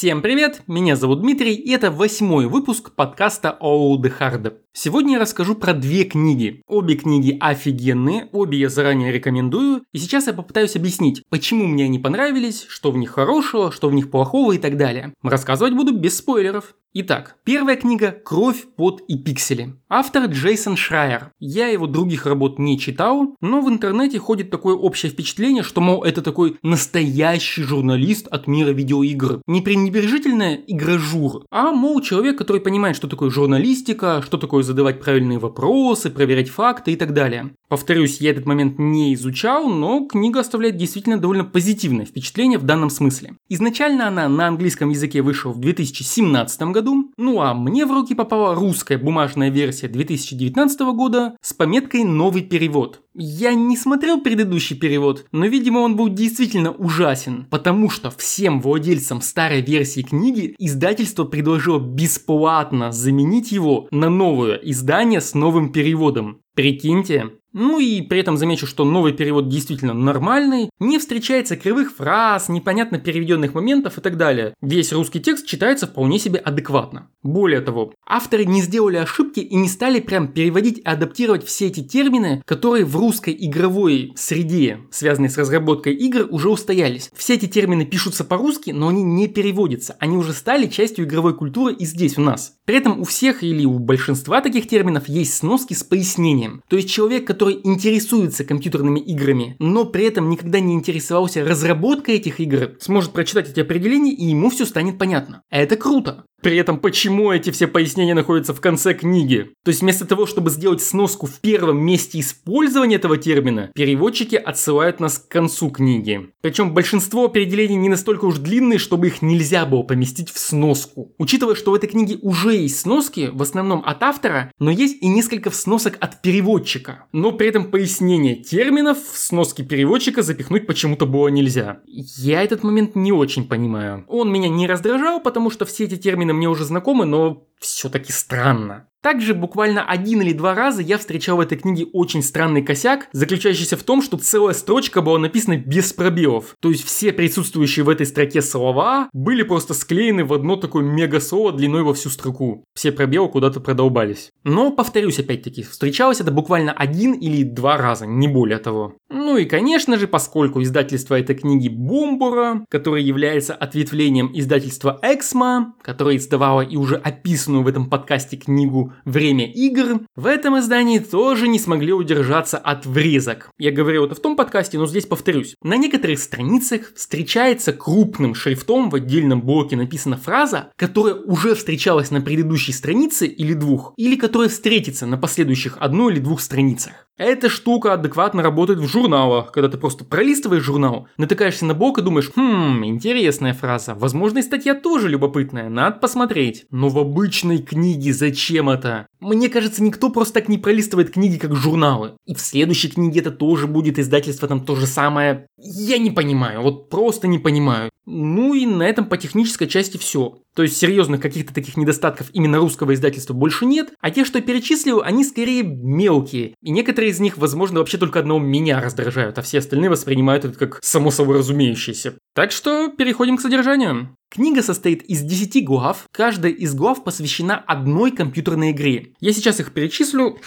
Всем привет, меня зовут Дмитрий, и это восьмой выпуск подкаста the Hard. Сегодня я расскажу про две книги. Обе книги офигенные, обе я заранее рекомендую, и сейчас я попытаюсь объяснить, почему мне они понравились, что в них хорошего, что в них плохого и так далее. Рассказывать буду без спойлеров. Итак, первая книга «Кровь, пот и пиксели». Автор Джейсон Шрайер. Я его других работ не читал, но в интернете ходит такое общее впечатление, что, мол, это такой настоящий журналист от мира видеоигр. Не пренебрежительная игражур, а, мол, человек, который понимает, что такое журналистика, что такое задавать правильные вопросы, проверять факты и так далее. Повторюсь, я этот момент не изучал, но книга оставляет действительно довольно позитивное впечатление в данном смысле. Изначально она на английском языке вышла в 2017 году, ну а мне в руки попала русская бумажная версия 2019 года с пометкой «Новый перевод». Я не смотрел предыдущий перевод, но видимо он был действительно ужасен, потому что всем владельцам старой версии книги издательство предложило бесплатно заменить его на новое издание с новым переводом. Прикиньте, ну и при этом замечу, что новый перевод действительно нормальный, не встречается кривых фраз, непонятно переведенных моментов и так далее. Весь русский текст читается вполне себе адекватно. Более того, авторы не сделали ошибки и не стали прям переводить и адаптировать все эти термины, которые в русской игровой среде, связанной с разработкой игр, уже устоялись. Все эти термины пишутся по-русски, но они не переводятся. Они уже стали частью игровой культуры и здесь у нас. При этом у всех или у большинства таких терминов есть сноски с пояснением. То есть человек, который интересуется компьютерными играми, но при этом никогда не интересовался разработкой этих игр, сможет прочитать эти определения и ему все станет понятно. Это круто. При этом почему эти все пояснения находятся в конце книги? То есть вместо того, чтобы сделать сноску в первом месте использования этого термина, переводчики отсылают нас к концу книги. Причем большинство определений не настолько уж длинные, чтобы их нельзя было поместить в сноску. Учитывая, что в этой книге уже есть сноски, в основном от автора, но есть и несколько сносок от переводчика. Но при этом пояснение терминов в сноски переводчика запихнуть почему-то было нельзя. Я этот момент не очень понимаю. Он меня не раздражал, потому что все эти термины мне уже знакомы, но все-таки странно. Также буквально один или два раза я встречал в этой книге очень странный косяк, заключающийся в том, что целая строчка была написана без пробелов. То есть все присутствующие в этой строке слова были просто склеены в одно такое мега-слово длиной во всю строку. Все пробелы куда-то продолбались. Но, повторюсь опять-таки, встречалось это буквально один или два раза, не более того. Ну и, конечно же, поскольку издательство этой книги Бомбура, которое является ответвлением издательства Эксмо, которое издавало и уже описанную в этом подкасте книгу «Время игр», в этом издании тоже не смогли удержаться от врезок. Я говорил это в том подкасте, но здесь повторюсь. На некоторых страницах встречается крупным шрифтом в отдельном блоке написана фраза, которая уже встречалась на предыдущей странице или двух, или которая встретится на последующих одной или двух страницах. Эта штука адекватно работает в журналах, когда ты просто пролистываешь журнал, натыкаешься на бок и думаешь, хм, интересная фраза, возможно и статья тоже любопытная, надо посмотреть. Но в обычной книге зачем это? Мне кажется, никто просто так не пролистывает книги, как журналы. И в следующей книге это тоже будет издательство там то же самое. Я не понимаю, вот просто не понимаю. Ну и на этом по технической части все. То есть серьезных каких-то таких недостатков именно русского издательства больше нет, а те, что я перечислил, они скорее мелкие. И некоторые из них, возможно, вообще только одного меня раздражают, а все остальные воспринимают это как само собой разумеющееся. Так что переходим к содержанию. Книга состоит из 10 глав, каждая из глав посвящена одной компьютерной игре. Я сейчас их перечислю.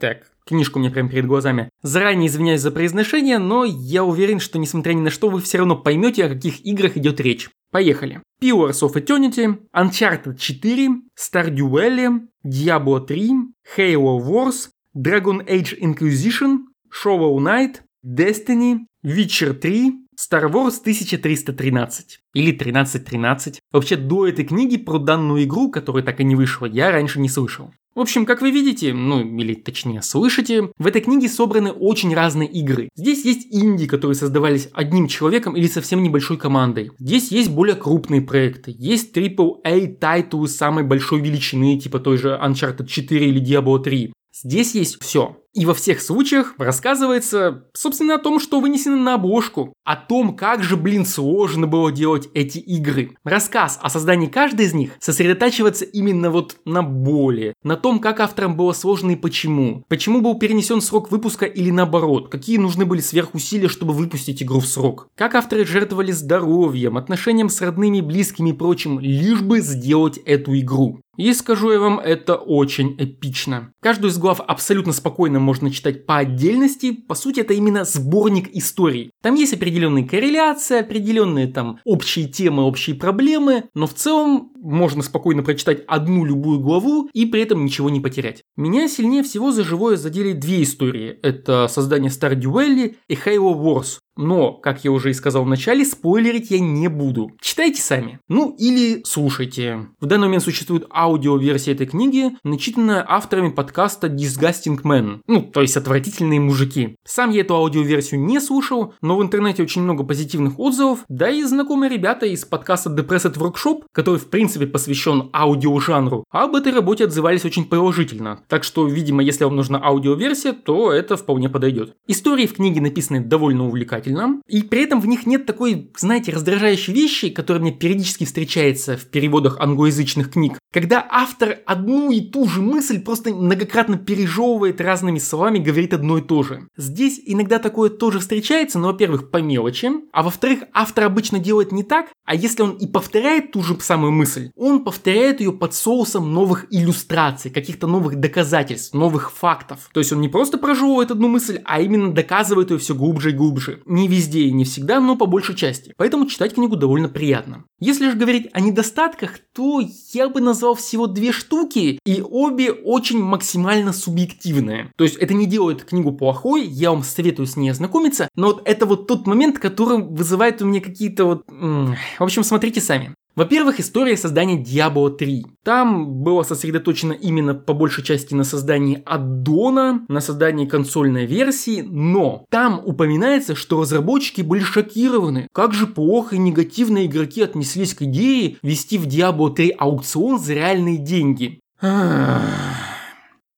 Так, Книжку мне прямо перед глазами. Заранее извиняюсь за произношение, но я уверен, что несмотря ни на что, вы все равно поймете, о каких играх идет речь. Поехали. Pillars of Eternity, Uncharted 4, Stardew Valley, Diablo 3, Halo Wars, Dragon Age Inquisition, Shovel Knight, Destiny, Witcher 3, Star Wars 1313 или 1313. Вообще до этой книги про данную игру, которая так и не вышла, я раньше не слышал. В общем, как вы видите, ну или точнее слышите, в этой книге собраны очень разные игры. Здесь есть инди, которые создавались одним человеком или совсем небольшой командой. Здесь есть более крупные проекты. Есть AAA тайтулы самой большой величины, типа той же Uncharted 4 или Diablo 3. Здесь есть все. И во всех случаях рассказывается, собственно, о том, что вынесено на обложку. О том, как же, блин, сложно было делать эти игры. Рассказ о создании каждой из них сосредотачивается именно вот на боли. На том, как авторам было сложно и почему. Почему был перенесен срок выпуска или наоборот. Какие нужны были сверхусилия, чтобы выпустить игру в срок. Как авторы жертвовали здоровьем, отношением с родными, близкими и прочим, лишь бы сделать эту игру. И скажу я вам, это очень эпично. Каждую из глав абсолютно спокойно можно читать по отдельности. По сути, это именно сборник историй. Там есть определенные корреляции, определенные там общие темы, общие проблемы, но в целом можно спокойно прочитать одну любую главу и при этом ничего не потерять. Меня сильнее всего за живое задели две истории. Это создание Stardew Valley и Halo Wars. Но, как я уже и сказал в начале, спойлерить я не буду. Читайте сами. Ну или слушайте. В данный момент существует аудиоверсия этой книги, начитанная авторами подкаста Disgusting Men. Ну, то есть отвратительные мужики. Сам я эту аудиоверсию не слушал, но в интернете очень много позитивных отзывов, да и знакомые ребята из подкаста Depressed Workshop, который в принципе посвящен аудиожанру, об этой работе отзывались очень положительно. Так что, видимо, если вам нужна аудиоверсия, то это вполне подойдет. Истории в книге написаны довольно увлекательно и при этом в них нет такой, знаете, раздражающей вещи, которая мне периодически встречается в переводах англоязычных книг, когда автор одну и ту же мысль просто многократно пережевывает разными словами, говорит одно и то же. Здесь иногда такое тоже встречается, но, во-первых, по мелочи, а во-вторых, автор обычно делает не так, а если он и повторяет ту же самую мысль, он повторяет ее под соусом новых иллюстраций, каких-то новых доказательств, новых фактов. То есть он не просто прожевывает одну мысль, а именно доказывает ее все глубже и глубже. Не везде и не всегда, но по большей части. Поэтому читать книгу довольно приятно. Если же говорить о недостатках, то я бы назвал всего две штуки, и обе очень максимально субъективные. То есть это не делает книгу плохой, я вам советую с ней ознакомиться, но вот это вот тот момент, который вызывает у меня какие-то вот... В общем, смотрите сами. Во-первых, история создания Diablo 3. Там было сосредоточено именно по большей части на создании аддона, на создании консольной версии, но там упоминается, что разработчики были шокированы, как же плохо и негативно игроки отнеслись к идее вести в Diablo 3 аукцион за реальные деньги.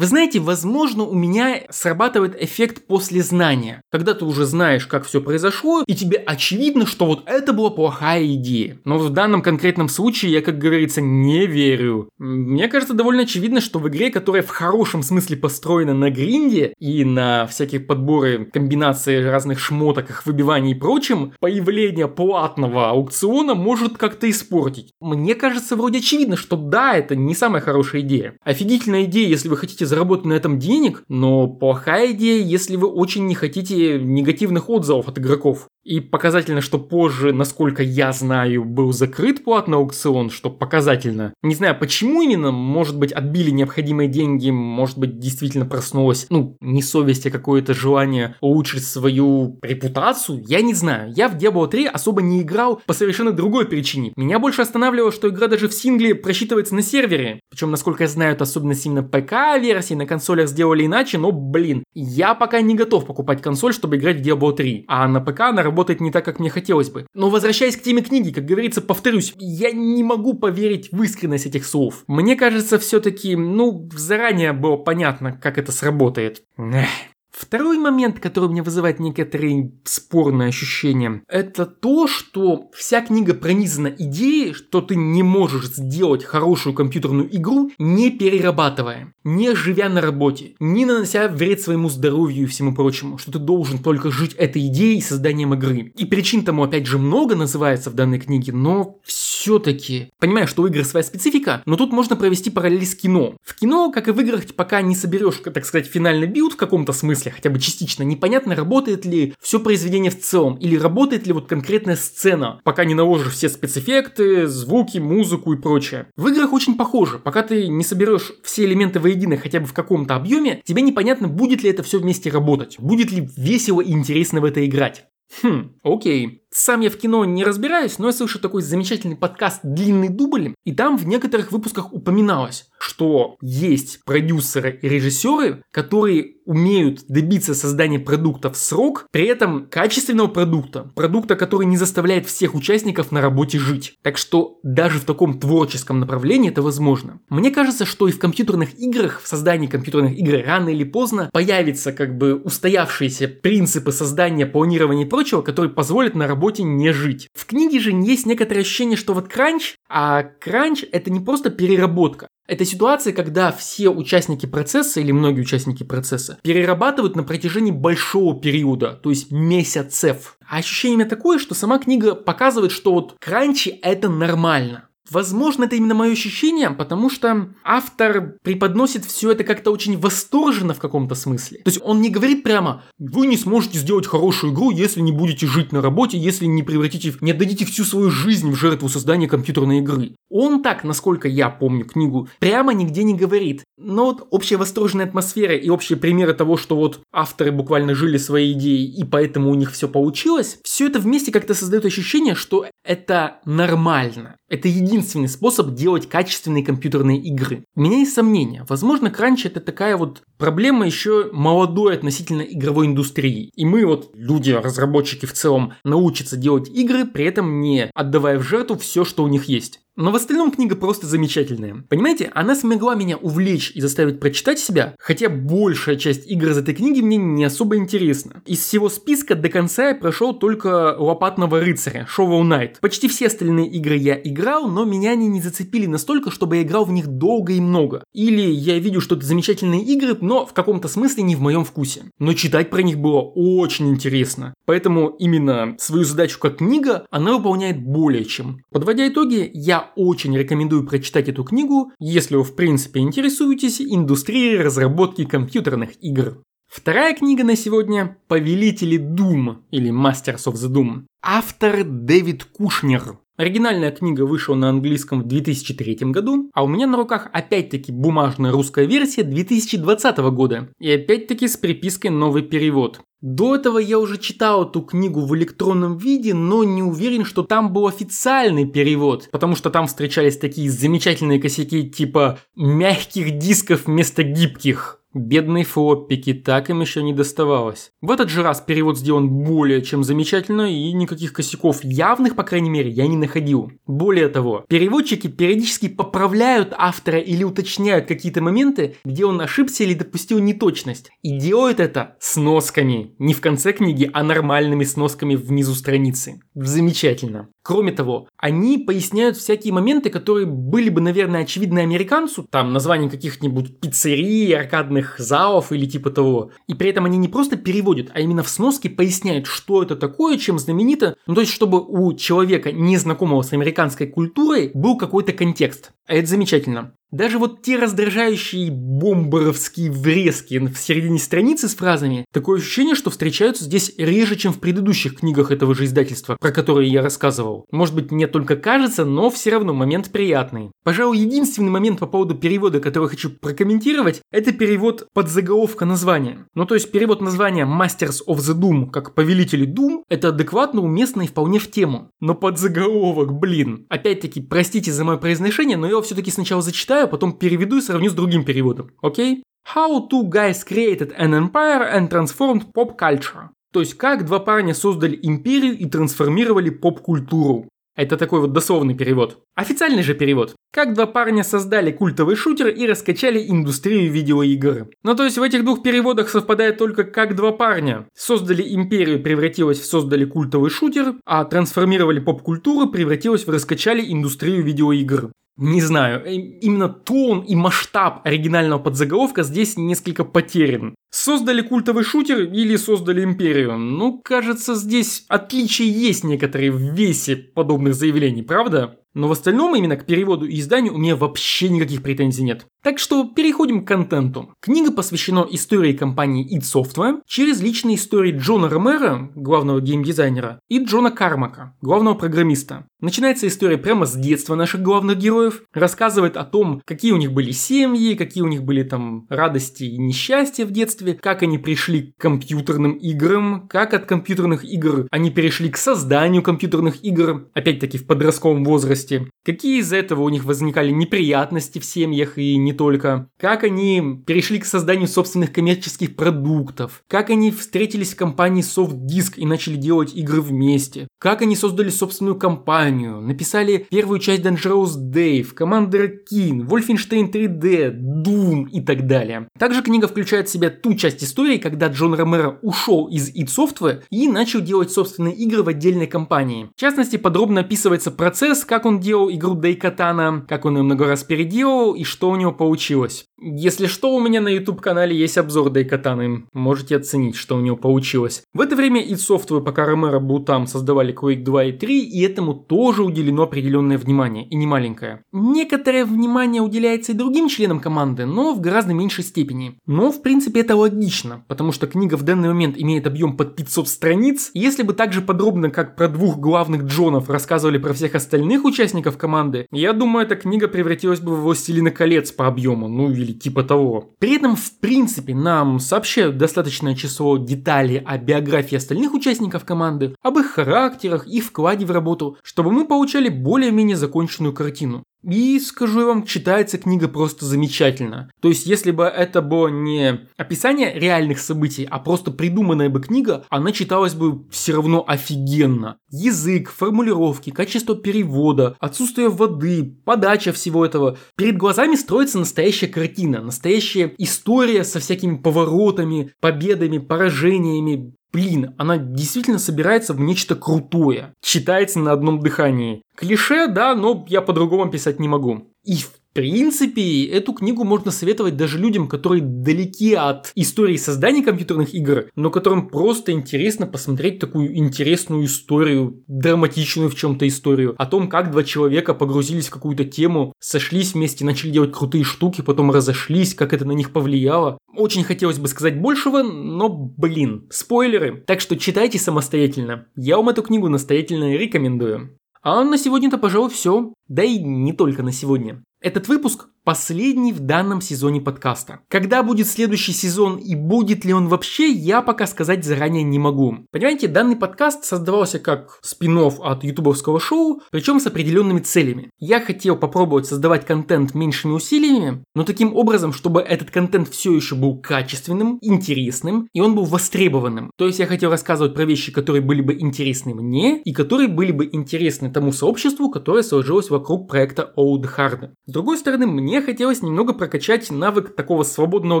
Вы знаете, возможно, у меня срабатывает эффект после знания. Когда ты уже знаешь, как все произошло, и тебе очевидно, что вот это была плохая идея. Но в данном конкретном случае я, как говорится, не верю. Мне кажется, довольно очевидно, что в игре, которая в хорошем смысле построена на гринде и на всякие подборы, комбинации разных шмоток, их выбиваний и прочем, появление платного аукциона может как-то испортить. Мне кажется, вроде очевидно, что да, это не самая хорошая идея. Офигительная идея, если вы хотите заработать на этом денег, но плохая идея, если вы очень не хотите негативных отзывов от игроков. И показательно, что позже, насколько я знаю, был закрыт платный аукцион, что показательно. Не знаю, почему именно, может быть, отбили необходимые деньги, может быть, действительно проснулось, ну, не совесть, а какое-то желание улучшить свою репутацию, я не знаю. Я в Diablo 3 особо не играл по совершенно другой причине. Меня больше останавливало, что игра даже в сингле просчитывается на сервере. Причем, насколько я знаю, это особенно сильно ПК-версии, на консолях сделали иначе, но, блин, я пока не готов покупать консоль, чтобы играть в Diablo 3. А на ПК она работает не так, как мне хотелось бы. Но возвращаясь к теме книги, как говорится, повторюсь, я не могу поверить в искренность этих слов. Мне кажется, все-таки, ну, заранее было понятно, как это сработает. Эх. Второй момент, который мне вызывает некоторые спорные ощущения, это то, что вся книга пронизана идеей, что ты не можешь сделать хорошую компьютерную игру, не перерабатывая, не живя на работе, не нанося вред своему здоровью и всему прочему, что ты должен только жить этой идеей и созданием игры. И причин тому опять же много называется в данной книге, но все-таки, понимаю, что у игр своя специфика, но тут можно провести параллель с кино. В кино, как и в играх, пока не соберешь, так сказать, финальный build в каком-то смысле, хотя бы частично, непонятно, работает ли все произведение в целом, или работает ли вот конкретная сцена, пока не наложишь все спецэффекты, звуки, музыку и прочее. В играх очень похоже, пока ты не соберешь все элементы воедино хотя бы в каком-то объеме, тебе непонятно, будет ли это все вместе работать, будет ли весело и интересно в это играть. Хм, окей. Сам я в кино не разбираюсь, но я слышу такой замечательный подкаст «Длинный дубль», и там в некоторых выпусках упоминалось, что есть продюсеры и режиссеры, которые умеют добиться создания продукта в срок, при этом качественного продукта, продукта, который не заставляет всех участников на работе жить. Так что даже в таком творческом направлении это возможно. Мне кажется, что и в компьютерных играх, в создании компьютерных игр рано или поздно появятся как бы устоявшиеся принципы создания, планирования и прочего, которые позволят на работе не жить. В книге же есть некоторое ощущение, что вот кранч, а кранч это не просто переработка, это ситуация, когда все участники процесса или многие участники процесса перерабатывают на протяжении большого периода, то есть месяцев. А ощущение такое, что сама книга показывает, что вот кранчи это нормально. Возможно, это именно мое ощущение, потому что автор преподносит все это как-то очень восторженно в каком-то смысле. То есть он не говорит прямо, вы не сможете сделать хорошую игру, если не будете жить на работе, если не превратите, не отдадите всю свою жизнь в жертву создания компьютерной игры. Он так, насколько я помню книгу, прямо нигде не говорит. Но вот общая восторженная атмосфера и общие примеры того, что вот авторы буквально жили своей идеей и поэтому у них все получилось, все это вместе как-то создает ощущение, что это нормально. Это единственный способ делать качественные компьютерные игры. У меня есть сомнения. Возможно, кранч это такая вот проблема еще молодой относительно игровой индустрии. И мы вот, люди, разработчики в целом, научатся делать игры, при этом не отдавая в жертву все, что у них есть. Но в остальном книга просто замечательная. Понимаете, она смогла меня увлечь и заставить прочитать себя, хотя большая часть игр из этой книги мне не особо интересна. Из всего списка до конца я прошел только Лопатного рыцаря, Shovel Knight. Почти все остальные игры я играл, но меня они не зацепили настолько, чтобы я играл в них долго и много. Или я видел, что это замечательные игры, но в каком-то смысле не в моем вкусе. Но читать про них было очень интересно. Поэтому именно свою задачу как книга она выполняет более чем. Подводя итоги, я очень рекомендую прочитать эту книгу, если вы в принципе интересуетесь индустрией разработки компьютерных игр. Вторая книга на сегодня «Повелители Doom» или Masters of the Doom. Автор Дэвид Кушнер. Оригинальная книга вышла на английском в 2003 году, а у меня на руках опять-таки бумажная русская версия 2020 года. И опять-таки с припиской «Новый перевод». До этого я уже читал эту книгу в электронном виде, но не уверен, что там был официальный перевод, потому что там встречались такие замечательные косяки типа мягких дисков вместо гибких. Бедные флоппики, так им еще не доставалось. В этот же раз перевод сделан более чем замечательно и никаких косяков явных, по крайней мере, я не находил. Более того, переводчики периодически поправляют автора или уточняют какие-то моменты, где он ошибся или допустил неточность. И делают это с носками. Не в конце книги, а нормальными сносками внизу страницы. Замечательно. Кроме того, они поясняют всякие моменты, которые были бы, наверное, очевидны американцу, там название каких-нибудь пиццерий, аркадных залов или типа того. И при этом они не просто переводят, а именно в сноске поясняют, что это такое, чем знаменито. Ну, то есть, чтобы у человека, незнакомого с американской культурой, был какой-то контекст. А это замечательно. Даже вот те раздражающие бомбаровские врезки в середине страницы с фразами, такое ощущение, что встречаются здесь реже, чем в предыдущих книгах этого же издательства, про которые я рассказывал. Может быть, мне только кажется, но все равно момент приятный. Пожалуй, единственный момент по поводу перевода, который хочу прокомментировать, это перевод под заголовка названия. Ну, то есть перевод названия Masters of the Doom, как Повелители Doom, это адекватно, уместно и вполне в тему. Но под заголовок, блин. Опять-таки, простите за мое произношение, но я его все-таки сначала зачитаю, прочитаю, потом переведу и сравню с другим переводом. Окей? How two guys created an empire and transformed pop culture. То есть, как два парня создали империю и трансформировали поп-культуру. Это такой вот дословный перевод. Официальный же перевод. Как два парня создали культовый шутер и раскачали индустрию видеоигр. Ну то есть в этих двух переводах совпадает только как два парня. Создали империю, превратилась в создали культовый шутер, а трансформировали поп-культуру, превратилась в раскачали индустрию видеоигр. Не знаю, э, именно тон и масштаб оригинального подзаголовка здесь несколько потерян. Создали культовый шутер или создали империю? Ну, кажется, здесь отличия есть некоторые в весе подобных заявлений, правда? Но в остальном именно к переводу и изданию у меня вообще никаких претензий нет. Так что переходим к контенту. Книга посвящена истории компании id Software через личные истории Джона Ромера, главного геймдизайнера, и Джона Кармака, главного программиста. Начинается история прямо с детства наших главных героев, рассказывает о том, какие у них были семьи, какие у них были там радости и несчастья в детстве, как они пришли к компьютерным играм, как от компьютерных игр они перешли к созданию компьютерных игр, опять-таки в подростковом возрасте, какие из-за этого у них возникали неприятности в семьях и не только, как они перешли к созданию собственных коммерческих продуктов, как они встретились в компании Soft Disk и начали делать игры вместе, как они создали собственную компанию, написали первую часть Dangerous Dave, Commander Keen, Wolfenstein 3D, Doom и так далее. Также книга включает в себя ту часть истории, когда Джон Ромеро ушел из id Software и начал делать собственные игры в отдельной компании. В частности, подробно описывается процесс, как он делал игру Дайкатана, как он ее много раз переделал и что у него получилось. Если что, у меня на YouTube канале есть обзор Дайкатаны, можете оценить, что у него получилось. В это время id Software, пока Ромеро был там, создавали Quake 2 и 3, и этому тоже уделено определенное внимание, и не маленькое. Некоторое внимание уделяется и другим членам команды, но в гораздо меньшей степени. Но, в принципе, это логично, потому что книга в данный момент имеет объем под 500 страниц, если бы так же подробно, как про двух главных Джонов, рассказывали про всех остальных участников команды, я думаю, эта книга превратилась бы в «Властелина колец» по объему, ну или типа того. При этом, в принципе, нам сообщают достаточное число деталей о биографии остальных участников команды, об их характерах и вкладе в работу, чтобы мы получали более-менее законченную картину. И скажу вам, читается книга просто замечательно. То есть, если бы это было не описание реальных событий, а просто придуманная бы книга, она читалась бы все равно офигенно. Язык, формулировки, качество перевода, отсутствие воды, подача всего этого. Перед глазами строится настоящая картина, настоящая история со всякими поворотами, победами, поражениями, Блин, она действительно собирается в нечто крутое. Читается на одном дыхании. Клише, да, но я по-другому писать не могу. И в принципе, эту книгу можно советовать даже людям, которые далеки от истории создания компьютерных игр, но которым просто интересно посмотреть такую интересную историю, драматичную в чем-то историю, о том, как два человека погрузились в какую-то тему, сошлись вместе, начали делать крутые штуки, потом разошлись, как это на них повлияло. Очень хотелось бы сказать большего, но, блин, спойлеры. Так что читайте самостоятельно. Я вам эту книгу настоятельно рекомендую. А на сегодня-то, пожалуй, все. Да и не только на сегодня. Этот выпуск последний в данном сезоне подкаста. Когда будет следующий сезон и будет ли он вообще, я пока сказать заранее не могу. Понимаете, данный подкаст создавался как спин от ютубовского шоу, причем с определенными целями. Я хотел попробовать создавать контент меньшими усилиями, но таким образом, чтобы этот контент все еще был качественным, интересным и он был востребованным. То есть я хотел рассказывать про вещи, которые были бы интересны мне и которые были бы интересны тому сообществу, которое сложилось вокруг проекта Old Hard. С другой стороны, мне хотелось немного прокачать навык такого свободного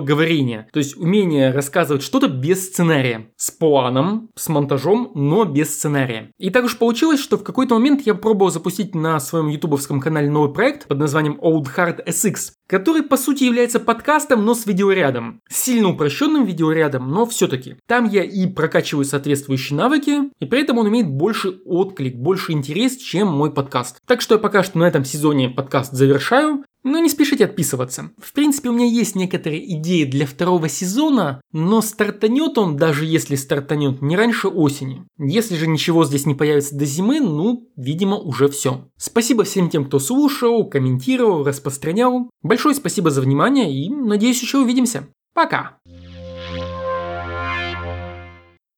говорения, то есть умение рассказывать что-то без сценария, с планом, с монтажом, но без сценария. И так уж получилось, что в какой-то момент я пробовал запустить на своем ютубовском канале новый проект под названием Old Hard SX, который по сути является подкастом, но с видеорядом. Сильно упрощенным видеорядом, но все-таки. Там я и прокачиваю соответствующие навыки, и при этом он имеет больше отклик, больше интерес, чем мой подкаст. Так что я пока что на этом сезоне подкаст завершаю, но не спешите отписываться. В принципе, у меня есть некоторые идеи для второго сезона, но стартанет он, даже если стартанет, не раньше осени. Если же ничего здесь не появится до зимы, ну, видимо, уже все. Спасибо всем тем, кто слушал, комментировал, распространял. Большое спасибо за внимание и надеюсь еще увидимся. Пока!